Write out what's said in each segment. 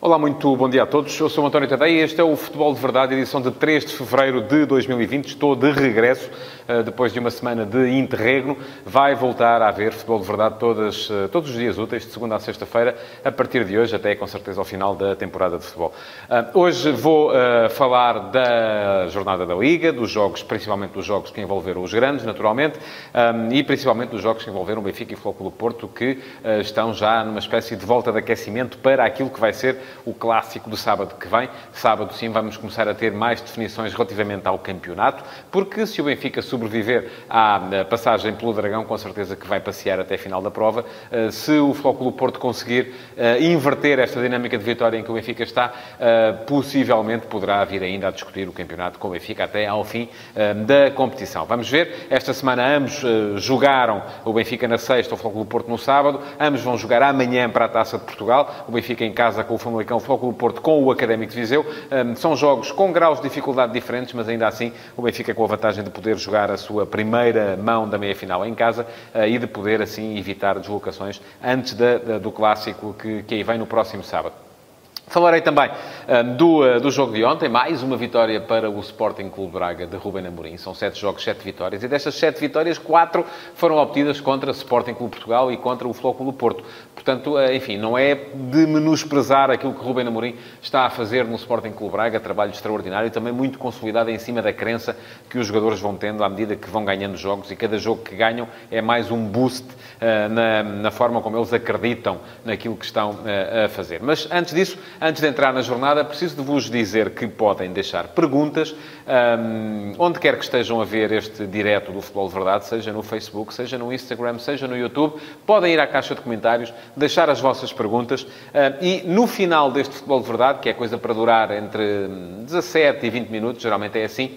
Olá, muito bom dia a todos. Eu sou António Tadeia e este é o Futebol de Verdade, edição de 3 de fevereiro de 2020. Estou de regresso eh, depois de uma semana de interregno. Vai voltar a haver Futebol de Verdade todas, eh, todos os dias úteis, de segunda a sexta-feira, a partir de hoje, até com certeza ao final da temporada de futebol. Eh, hoje vou falar da jornada da Liga, dos jogos, principalmente dos jogos que envolveram os grandes, naturalmente, e principalmente dos jogos que envolveram o Benfica e o Flóculo Porto, que estão já numa espécie de volta de aquecimento para aquilo que vai ser o clássico do sábado que vem. Sábado, sim, vamos começar a ter mais definições relativamente ao campeonato, porque se o Benfica sobreviver à passagem pelo Dragão, com certeza que vai passear até a final da prova. Eh, se o Flóculo Porto conseguir eh, inverter esta dinâmica de vitória em que o Benfica está, eh, possivelmente poderá vir ainda a discutir o campeonato com o Benfica até ao fim da competição. Vamos ver. Esta semana ambos jogaram o Benfica na sexta, o Flóculo Porto no sábado. Ambos vão jogar amanhã para a Taça de Portugal. O Benfica em casa com o Famalicão Flóculo Porto com o Académico de Viseu. São jogos com graus de dificuldade diferentes, mas ainda assim o Benfica com a vantagem de poder jogar a sua primeira mão da meia-final em casa ah, e de poder assim evitar deslocações antes do clássico que, que aí vem no próximo sábado. Falarei também um, do, uh, do jogo de ontem, mais uma vitória para o Sporting Clube Braga de Ruben Amorim. São sete jogos, sete vitórias. E destas sete vitórias, quatro foram obtidas contra Sporting Clube Portugal e contra o Flóculo Porto. Portanto, uh, enfim, não é de menosprezar aquilo que Ruben Amorim está a fazer no Sporting Clube Braga. Trabalho extraordinário e também muito consolidado em cima da crença que os jogadores vão tendo à medida que vão ganhando jogos. E cada jogo que ganham é mais um boost uh, na, na forma como eles acreditam naquilo que estão a fazer. Mas antes disso, Antes de entrar na jornada, preciso de vos dizer que podem deixar perguntas um, onde quer que estejam a ver este direto do Futebol de Verdade, seja no Facebook, seja no Instagram, seja no YouTube. Podem ir à caixa de comentários, deixar as vossas perguntas um, e no final deste Futebol de Verdade, que é coisa para durar entre 17 e 20 minutos, geralmente é assim,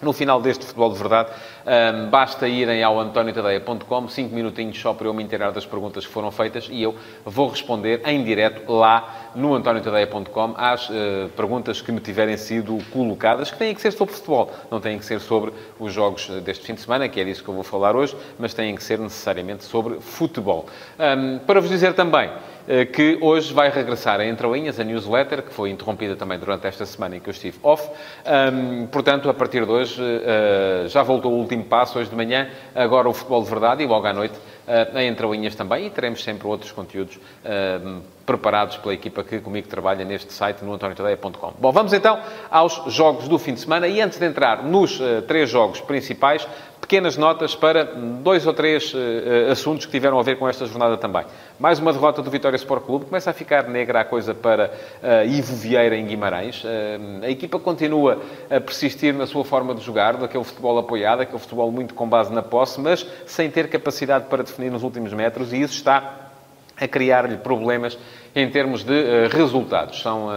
no final deste Futebol de Verdade, um, basta irem ao antoniotadeia.com, cinco minutinhos só para eu me inteirar das perguntas que foram feitas e eu vou responder em direto lá no antoniotadeia.com às uh, perguntas que me tiverem sido colocadas, que têm que ser sobre futebol, não têm que ser sobre os jogos deste fim de semana, que é disso que eu vou falar hoje, mas têm que ser necessariamente sobre futebol. Um, para vos dizer também eh, que hoje vai regressar a Entroinhas, a newsletter, que foi interrompida também durante esta semana em que eu estive off. Um, portanto, a partir de hoje, uh, já voltou o último passo, hoje de manhã, agora o futebol de verdade e logo à noite uh, a Entroinhas também e teremos sempre outros conteúdos uh, preparados pela equipa que comigo trabalha neste site, no antoniotadeia.com. Bom, vamos então aos jogos do fim de semana e antes de entrar nos uh, três jogos principais, pequenas notas para dois ou três uh, assuntos que tiveram a ver com esta jornada também. Mais uma derrota do Vitória Sport Clube. Começa a ficar negra a coisa para uh, Ivo Vieira em Guimarães. Uh, a equipa continua a persistir na sua forma de jogar, daquele futebol apoiado, aquele futebol muito com base na posse, mas sem ter capacidade para definir nos últimos metros e isso está a criar-lhe problemas em termos de uh, resultados. São uh,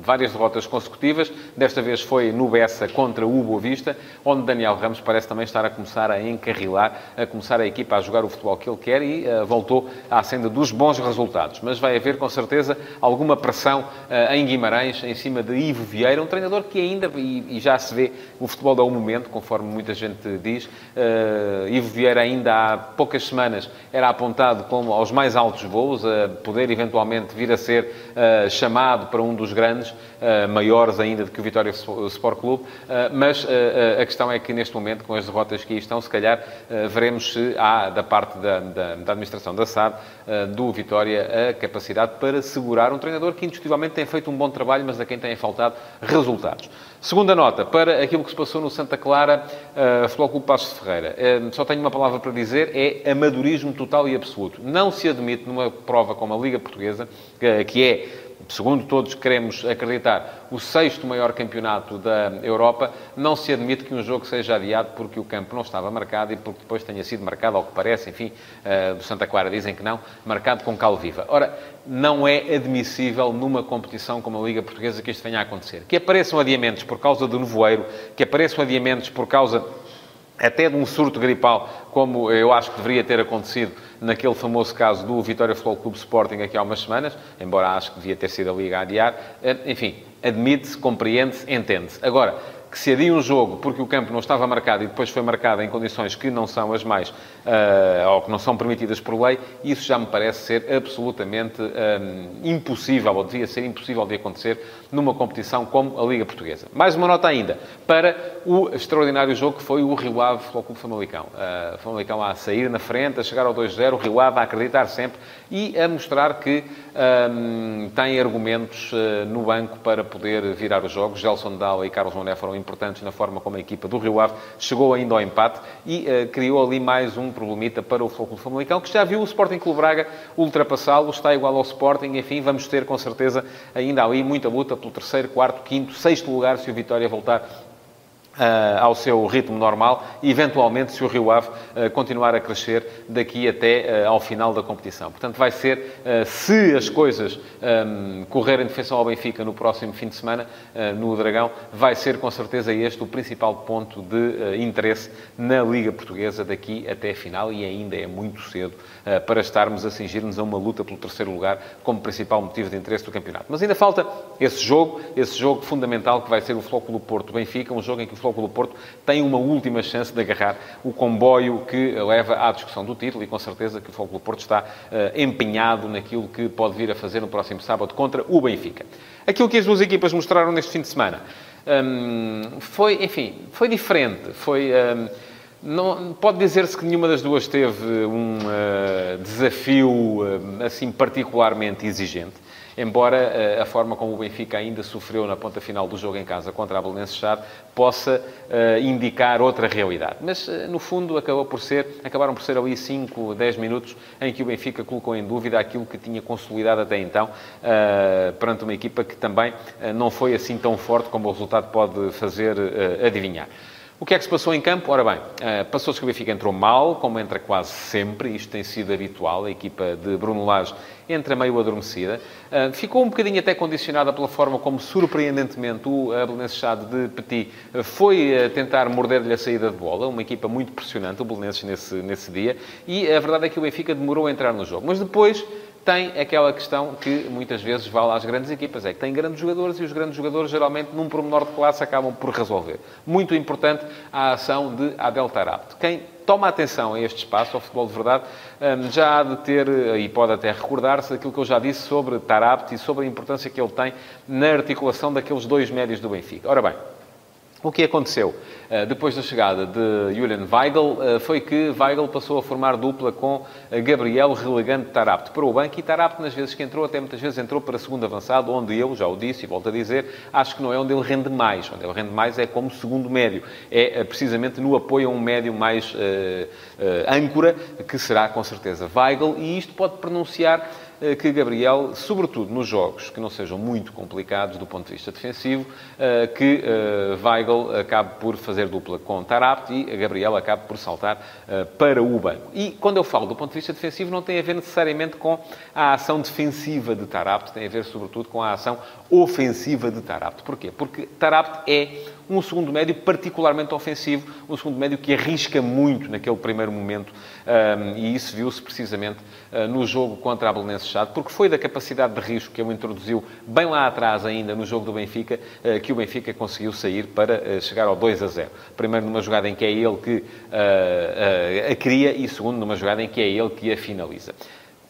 várias derrotas consecutivas. Desta vez foi no Bessa contra o Boa Vista, onde Daniel Ramos parece também estar a começar a encarrilar, a começar a equipa a jogar o futebol que ele quer e uh, voltou à senda dos bons resultados. Mas vai haver, com certeza, alguma pressão em Guimarães, em cima de Ivo Vieira, um treinador que ainda, e, e já se vê, o futebol dá um momento, conforme muita gente diz. Ivo Vieira ainda há poucas semanas era apontado como aos mais altos voos, a poder eventualmente vir a ser uh, chamado para um dos grandes, uh, maiores ainda do que o Vitória Sport Clube, mas a questão é que neste momento, com as derrotas que aí estão, se calhar veremos se há, da parte da, da, da administração da SAD, do Vitória, a capacidade para segurar um treinador que indiscutivelmente tem feito um bom trabalho, mas a quem têm faltado resultados. Segunda nota, para aquilo que se passou no Santa Clara, uh, Futebol Clube Passos de Ferreira. Uh, só tenho uma palavra para dizer, é amadorismo total e absoluto. Não se admite numa prova como a Liga Portuguesa, uh, que é segundo todos queremos acreditar, o sexto maior campeonato da Europa, não se admite que um jogo seja adiado porque o campo não estava marcado e porque depois tenha sido marcado, ao que parece, enfim, uh, do Santa Clara dizem que não, marcado com cal viva. Ora, não é admissível numa competição como a Liga Portuguesa que isto venha a acontecer. Que apareçam adiamentos por causa do nevoeiro, que apareçam adiamentos por causa até de um surto gripal, como eu acho que deveria ter acontecido naquele famoso caso do Vitória Futebol Clube Sporting aqui há umas semanas, embora acho que devia ter sido a Liga a adiar. Eh, enfim, admite-se, compreende-se, entende-se. Agora, que se adia um jogo porque o campo não estava marcado e depois foi marcado em condições que não são as mais, uh, ou que não são permitidas por lei, isso já me parece ser absolutamente um, impossível, ou devia ser impossível de acontecer numa competição como a Liga Portuguesa. Mais uma nota ainda para o extraordinário jogo que foi o Rio Ave Futebol Clube Famalicão. Uh, Famalicão a sair na frente, a chegar ao 2-0, o Rio Ave a acreditar sempre e a mostrar que um, tem argumentos uh, no banco para poder virar os jogos. Gelson Dalla e Carlos Moné foram importantes na forma como a equipa do Rio Ave chegou ainda ao empate e uh, criou ali mais um problemita para o Clube Famalicão, que já viu o Sporting Clube Braga ultrapassá-lo, está igual ao Sporting, enfim, vamos ter com certeza ainda ali muita luta pelo terceiro, quarto, quinto, sexto lugar se o Vitória voltar Uh, ao seu ritmo normal eventualmente, se o Rio Ave uh, continuar a crescer daqui até uh, ao final da competição. Portanto, vai ser, se as coisas um, correrem de defesa ao Benfica no próximo fim de semana, no Dragão, vai ser com certeza este o principal ponto de interesse na Liga Portuguesa daqui até a final e ainda é muito cedo para estarmos a cingir-nos a uma luta pelo terceiro lugar como principal motivo de interesse do campeonato. Mas ainda falta esse jogo, esse jogo fundamental que vai ser o Flóculo Porto-Benfica, um jogo em que o Flóculo Porto tem uma última chance de agarrar o comboio que leva à discussão do título e com certeza que o Flóculo Porto está uh, empenhado naquilo que pode vir a fazer no próximo sábado contra o Benfica. Aquilo que as duas equipas mostraram neste fim de semana um, foi, enfim, foi diferente, foi... Um, não, pode dizer-se que nenhuma das duas teve um uh, desafio uh, assim particularmente exigente, embora uh, a forma como o Benfica ainda sofreu na ponta final do jogo em casa contra a Belenenses Chade possa indicar outra realidade. Mas, no fundo, acabou por ser, acabaram por ser ali 5, 10 minutos em que o Benfica colocou em dúvida aquilo que tinha consolidado até então, perante uma equipa que também não foi assim tão forte como o resultado pode fazer adivinhar. O que é que se passou em campo? Ora bem, eh, passou-se que o Benfica entrou mal, como entra quase sempre, isto tem sido habitual, a equipa de Bruno Lage entra meio adormecida. Eh, ficou um bocadinho até condicionada pela forma como, surpreendentemente, o Belenenses Chade de Petit eh, foi tentar morder-lhe a saída de bola, uma equipa muito pressionante, o Belenenses, nesse, nesse dia, e a verdade é que o Benfica demorou a entrar no jogo. Mas depois tem aquela questão que muitas vezes vale às grandes equipas, é que tem grandes jogadores e os grandes jogadores geralmente num pormenor de classe acabam por resolver. Muito importante a ação de Adel Tarabt. Quem toma atenção a este espaço, ao futebol de verdade, hum, já há de ter, e pode até recordar-se daquilo que eu já disse sobre Tarabt e sobre a importância que ele tem na articulação daqueles dois médios do Benfica. Ora bem, o que aconteceu uh, depois da chegada de Julian Weigl uh, foi que Weigl passou a formar dupla com uh, Gabriel, relegando Tarapt para o banco e Tarapt, nas vezes que entrou, até muitas vezes entrou para segundo avançado, onde eu, já o disse e volto a dizer, acho que não é onde ele rende mais. Onde ele rende mais é como segundo médio. É precisamente no apoio a um médio mais âncora, que será com certeza Weigl, e isto pode pronunciar eh, que Gabriel, sobretudo nos jogos que não sejam muito complicados do ponto de vista defensivo, eh, que eh, Weigl acabe por fazer dupla com Tarapt e Gabriel acabe por saltar para o banco. E quando eu falo do ponto de vista defensivo, não tem a ver necessariamente com a ação defensiva de Tarapt, tem a ver sobretudo com a ação ofensiva de Tarapt. Porquê? Porque Tarapt é um segundo médio particularmente ofensivo, um segundo médio que arrisca muito naquele primeiro momento, e isso viu-se precisamente uh, no jogo contra a Belenense Chade, porque foi da capacidade de risco que ele introduziu bem lá atrás ainda no jogo do Benfica, uh, que o Benfica conseguiu sair para uh, chegar ao 2 a 0. Primeiro numa jogada em que é ele que a cria e segundo numa jogada em que é ele que a finaliza.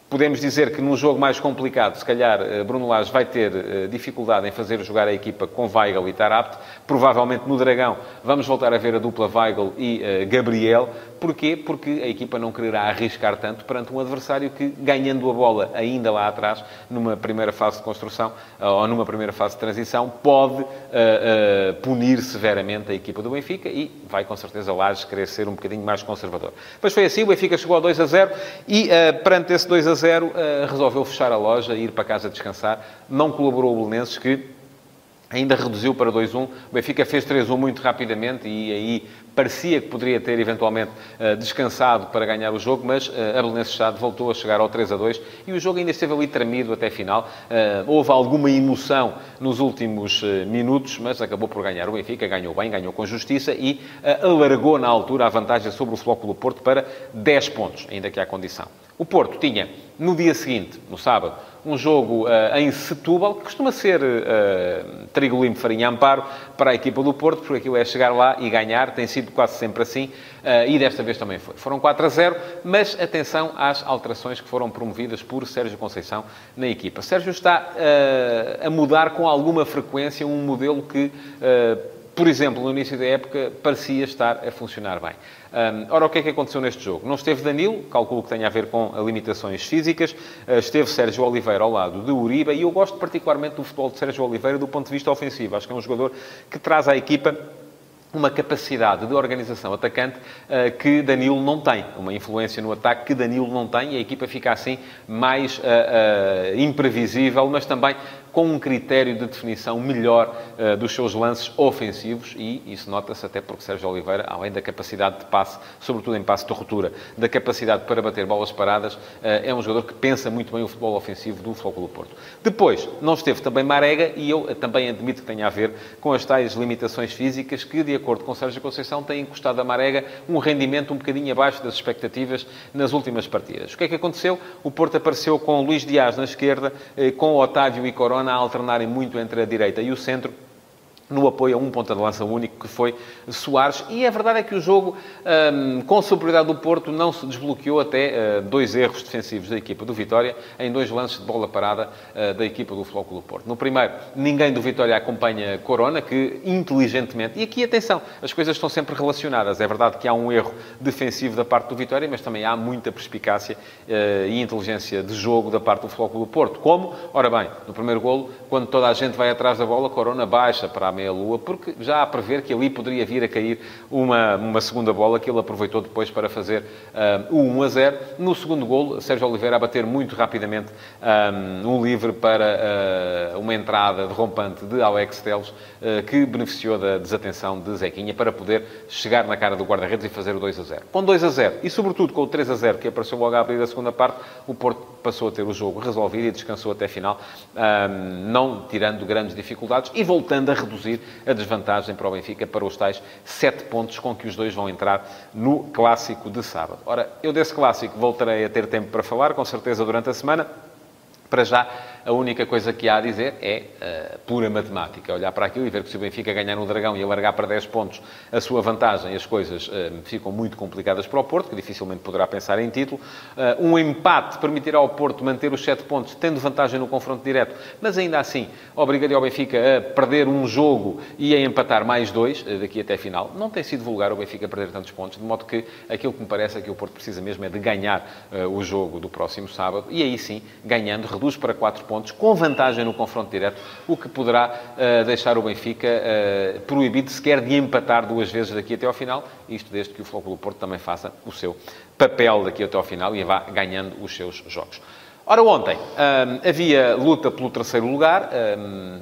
Podemos dizer que num jogo mais complicado, se calhar, eh, Bruno Lage vai ter eh, dificuldade em fazer jogar a equipa com Weigl e Tarapt. Provavelmente no Dragão vamos voltar a ver a dupla Weigl e uh, Gabriel. Porquê? Porque a equipa não quererá arriscar tanto perante um adversário que, ganhando a bola ainda lá atrás, numa primeira fase de construção ou numa primeira fase de transição, pode uh, uh, punir severamente a equipa do Benfica e vai com certeza Lage querer ser um bocadinho mais conservador. Mas foi assim, o Benfica chegou a 2 a 0 e perante esse 2 a 0, uh, resolveu fechar a loja e ir para casa descansar. Não colaborou o Belenenses, que ainda reduziu para 2-1. O Benfica fez 3-1 muito rapidamente e aí parecia que poderia ter eventualmente uh, descansado para ganhar o jogo, mas uh, a Belenenses Chade voltou a chegar ao 3-2 e o jogo ainda esteve ali tremido até a final. Houve alguma emoção nos últimos minutos, mas acabou por ganhar o Benfica, ganhou bem, ganhou com justiça e alargou na altura a vantagem sobre o Flóculo Porto para 10 pontos, ainda que há condição. O Porto tinha No dia seguinte, no sábado, um jogo uh, em Setúbal, que costuma ser uh, trigo limpo, farinha amparo, para a equipa do Porto, porque aquilo é chegar lá e ganhar, tem sido quase sempre assim, uh, e desta vez também foi. Foram 4 a 0, mas atenção às alterações que foram promovidas por Sérgio Conceição na equipa. Sérgio está a mudar com alguma frequência um modelo que por exemplo, no início da época, parecia estar a funcionar bem. Ora, o que é que aconteceu neste jogo? Não esteve Danilo, calculo que tenha a ver com limitações físicas, uh, esteve Sérgio Oliveira ao lado de Uribe, e eu gosto particularmente do futebol de Sérgio Oliveira do ponto de vista ofensivo. Acho que é um jogador que traz à equipa uma capacidade de organização atacante uh, que Danilo não tem, uma influência no ataque que Danilo não tem, e a equipa fica assim mais uh, uh, imprevisível, mas também com um critério de definição melhor uh, dos seus lances ofensivos e isso nota-se até porque Sérgio Oliveira, além da capacidade de passe, sobretudo em passe de ruptura, da capacidade para bater bolas paradas, uh, é um jogador que pensa muito bem o futebol ofensivo do Futebol do Porto. Depois, não esteve também Marega e eu também admito que tenha a ver com as tais limitações físicas que, de acordo com Sérgio Conceição, têm custado a Marega um rendimento um bocadinho abaixo das expectativas nas últimas partidas. O que é que aconteceu? O Porto apareceu com Luís Dias na esquerda, eh, com Otávio e Corona a alternarem muito entre a direita e o centro no apoio a um ponta de lança único, que foi Soares. E a verdade é que o jogo, um, com superioridade do Porto, não se desbloqueou até uh, dois erros defensivos da equipa do Vitória, em dois lances de bola parada uh, da equipa do Flóculo do Porto. No primeiro, ninguém do Vitória acompanha Corona, que inteligentemente... E aqui, atenção, as coisas estão sempre relacionadas. É verdade que há um erro defensivo da parte do Vitória, mas também há muita perspicácia uh, e inteligência de jogo da parte do Flóculo do Porto. Como? Ora bem, no primeiro golo, quando toda a gente vai atrás da bola, Corona baixa para a meia-lua, porque já a prever que ali poderia vir a cair uma, uma segunda bola que ele aproveitou depois para fazer um, o 1 a 0. No segundo gol, Sérgio Oliveira a bater muito rapidamente um, um livre para uh, uma entrada derrompante de Alex Teles, uh, que beneficiou da desatenção de Zequinha para poder chegar na cara do guarda-redes e fazer o 2 a 0. Com 2 a 0 e, sobretudo, com o 3 a 0 que apareceu logo a abrir da segunda parte, o Porto passou a ter o jogo resolvido e descansou até a final, um, não tirando grandes dificuldades e voltando a reduzir reduzir a desvantagem para o Benfica para os tais sete pontos com que os dois vão entrar no clássico de sábado. Ora, eu desse clássico voltarei a ter tempo para falar, com certeza, durante a semana. Para já, a única coisa que há a dizer é uh, pura matemática. Olhar para aquilo e ver que se o Benfica ganhar no Dragão e alargar para 10 pontos a sua vantagem, as coisas uh, ficam muito complicadas para o Porto, que dificilmente poderá pensar em título. Uh, um empate permitirá ao Porto manter os 7 pontos, tendo vantagem no confronto direto, mas ainda assim obrigaria o Benfica a perder um jogo e a empatar mais dois daqui até a final. Não tem sido vulgar o Benfica perder tantos pontos, de modo que aquilo que me parece é que o Porto precisa mesmo é de ganhar o jogo do próximo sábado e aí sim, ganhando, reduz para 4 pontos com vantagem no confronto direto, o que poderá uh, deixar o Benfica uh, proibido sequer de empatar duas vezes daqui até ao final, isto desde que o Flóculo Porto também faça o seu papel daqui até ao final e vá ganhando os seus jogos. Ora, ontem eh, havia luta pelo terceiro lugar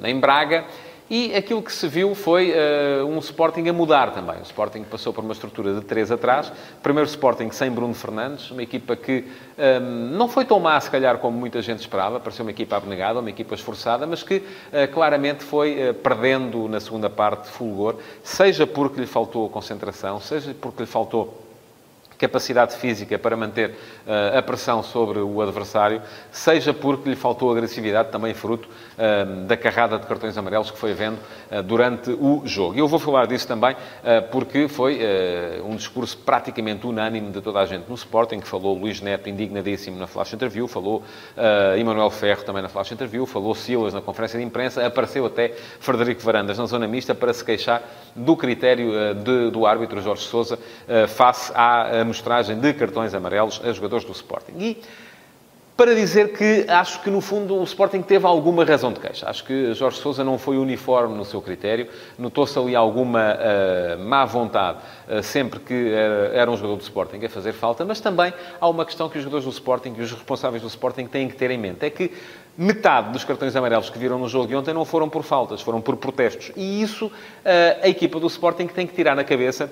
em Braga e aquilo que se viu foi uh, um Sporting a mudar também. O Sporting passou por uma estrutura de três atrás. Primeiro Sporting sem Bruno Fernandes, uma equipa que um, ehm, não foi tão má, se calhar, como muita gente esperava. Pareceu uma equipa abnegada, uma equipa esforçada, mas que uh, claramente foi uh, perdendo na segunda parte fulgor, seja porque lhe faltou concentração, seja porque lhe faltou capacidade física para manter uh, a pressão sobre o adversário, seja porque lhe faltou agressividade, também fruto uh, da carrada de cartões amarelos que foi vendo uh, durante o jogo. E eu vou falar disso também porque foi um discurso praticamente unânime de toda a gente no Sporting, que falou Luís Neto indignadíssimo na flash interview, falou Emanuel Ferro também na flash interview, falou Silas na conferência de imprensa, apareceu até Frederico Varandas na zona mista para se queixar do critério de, do árbitro Jorge Sousa face à amostragem de cartões amarelos a jogadores do Sporting. E para dizer que acho que, no fundo, o Sporting teve alguma razão de queixa. Acho que Jorge Sousa não foi uniforme no seu critério. Notou-se ali alguma uh, má vontade uh, sempre que uh, era um jogador do Sporting a fazer falta, mas também há uma questão que os jogadores do Sporting e os responsáveis do Sporting têm que ter em mente. É que metade dos cartões amarelos que viram no jogo de ontem não foram por faltas, foram por protestos. E isso a equipa do Sporting tem que tirar na cabeça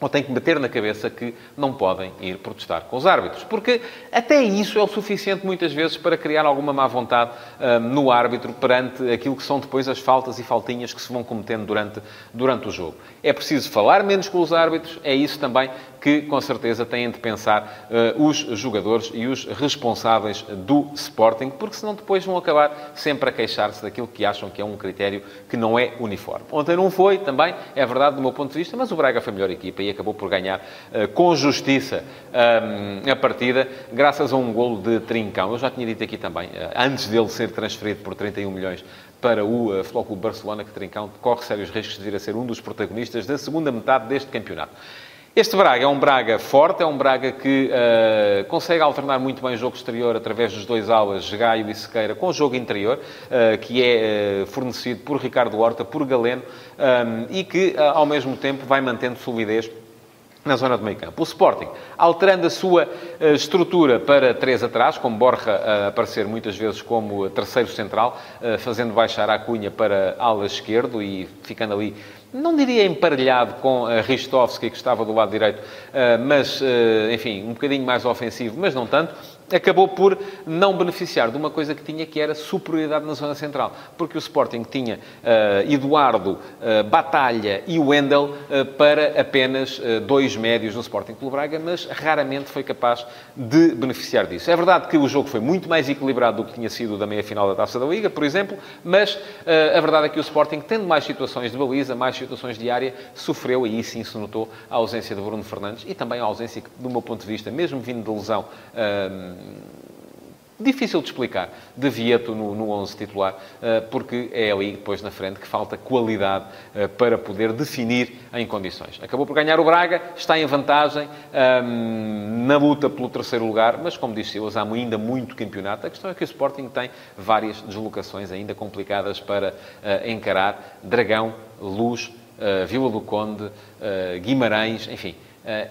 ou têm que meter na cabeça que não podem ir protestar com os árbitros. Porque até isso é o suficiente, muitas vezes, para criar alguma má vontade um, no árbitro perante aquilo que são depois as faltas e faltinhas que se vão cometendo durante, durante o jogo. É preciso falar menos com os árbitros, é isso também que com certeza têm de pensar uh, os jogadores e os responsáveis do Sporting, porque senão depois vão acabar sempre a queixar-se daquilo que acham que é um critério que não é uniforme. Ontem não foi, também, é verdade do meu ponto de vista, mas o Braga foi a melhor equipa e acabou por ganhar uh, com justiça um, a partida, graças a um golo de Trincão. Eu já tinha dito aqui também, uh, antes dele ser transferido por 31 milhões para o uh, Barcelona, que Trincão corre sérios riscos de vir a ser um dos protagonistas da segunda metade deste campeonato. Este Braga é um Braga forte, é um Braga que uh, consegue alternar muito bem o jogo exterior através dos dois aulas, Gaio e Sequeira, com o jogo interior, uh, que é uh, fornecido por Ricardo Horta, por Galeno, um, e que, ao mesmo tempo, vai mantendo solidez na zona do meio campo. O Sporting, alterando a sua estrutura para três atrás, com Borja a aparecer muitas vezes como terceiro central, fazendo baixar a cunha para ala esquerdo e ficando ali não diria emparelhado com a Ristovski, que estava do lado direito, eh, mas, eh, enfim, um bocadinho mais ofensivo, mas não tanto acabou por não beneficiar de uma coisa que tinha, que era superioridade na zona central. Porque o Sporting tinha uh, Eduardo, uh, Batalha e Wendel uh, para apenas dois médios no Sporting Clube Braga, mas raramente foi capaz de beneficiar disso. É verdade que o jogo foi muito mais equilibrado do que tinha sido da meia-final da Taça da Liga, por exemplo, mas a verdade é que o Sporting, tendo mais situações de baliza, mais situações de área, sofreu, e aí sim se notou, a ausência de Bruno Fernandes e também a ausência, do meu ponto de vista, mesmo vindo de lesão, difícil de explicar, de Vieto no, no 11 titular, eh, porque é ali depois na frente que falta qualidade eh, para poder definir em condições. Acabou por ganhar o Braga, está em vantagem ehm, na luta pelo terceiro lugar, mas como disse Silas, há ainda muito campeonato. A questão é que o Sporting tem várias deslocações ainda complicadas para eh, encarar. Dragão, Luz, Vila do Conde, Guimarães, enfim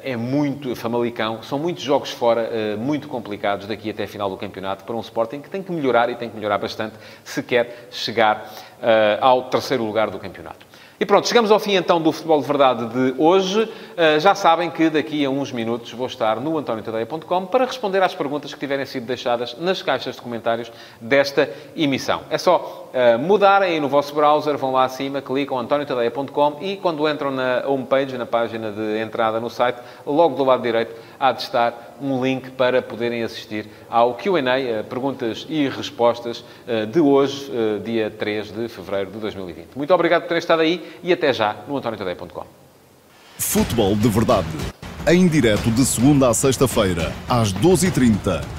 é muito Famalicão. São muitos jogos fora, eh, muito complicados daqui até a final do campeonato para um Sporting que tem que melhorar e tem que melhorar bastante se quer chegar eh, ao terceiro lugar do campeonato. E pronto, chegamos ao fim então do Futebol de Verdade de hoje. Uh, já sabem que daqui a uns minutos vou estar no antoniotadeia.com para responder às perguntas que tiverem sido deixadas nas caixas de comentários desta emissão. É só uh, mudarem aí no vosso browser, vão lá acima, clicam antoniotadeia.com e quando entram na homepage, na página de entrada no site, logo do lado direito há de estar um link para poderem assistir ao Q&A, uh, perguntas e respostas de hoje, dia 3 de fevereiro de 2020. Muito obrigado por terem estado aí e até já no antoniotadeia.com. Futebol de Verdade. Em direto de segunda a sexta-feira, às 12h30